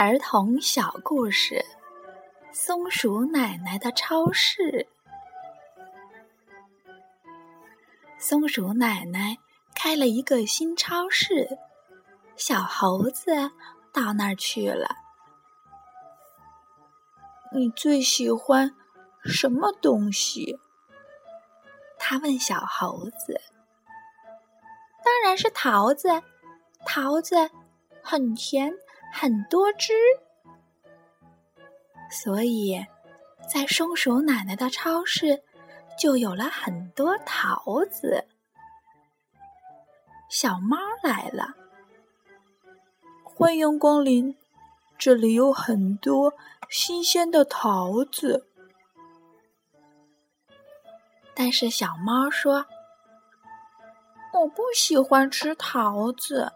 儿童小故事：松鼠奶奶的超市。松鼠奶奶开了一个新超市，小猴子到那儿去了。你最喜欢什么东西？他问小猴子。当然是桃子，桃子很甜。很多只，所以，在松鼠奶奶的超市就有了很多桃子。小猫来了，欢迎光临，这里有很多新鲜的桃子。但是小猫说：“我不喜欢吃桃子。”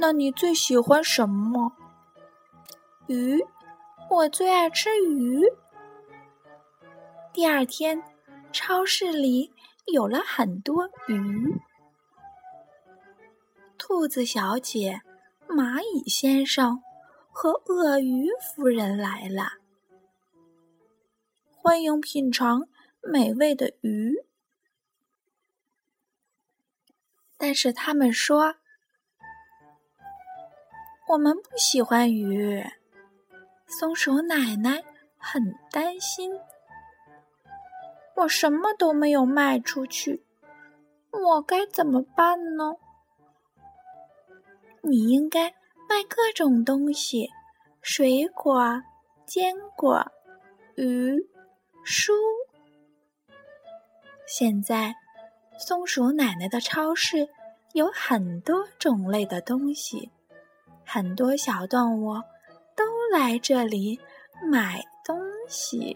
那你最喜欢什么？鱼，我最爱吃鱼。第二天，超市里有了很多鱼。兔子小姐、蚂蚁先生和鳄鱼夫人来了，欢迎品尝美味的鱼。但是他们说。我们不喜欢鱼，松鼠奶奶很担心。我什么都没有卖出去，我该怎么办呢？你应该卖各种东西：水果、坚果、鱼、书。现在，松鼠奶奶的超市有很多种类的东西。很多小动物都来这里买东西。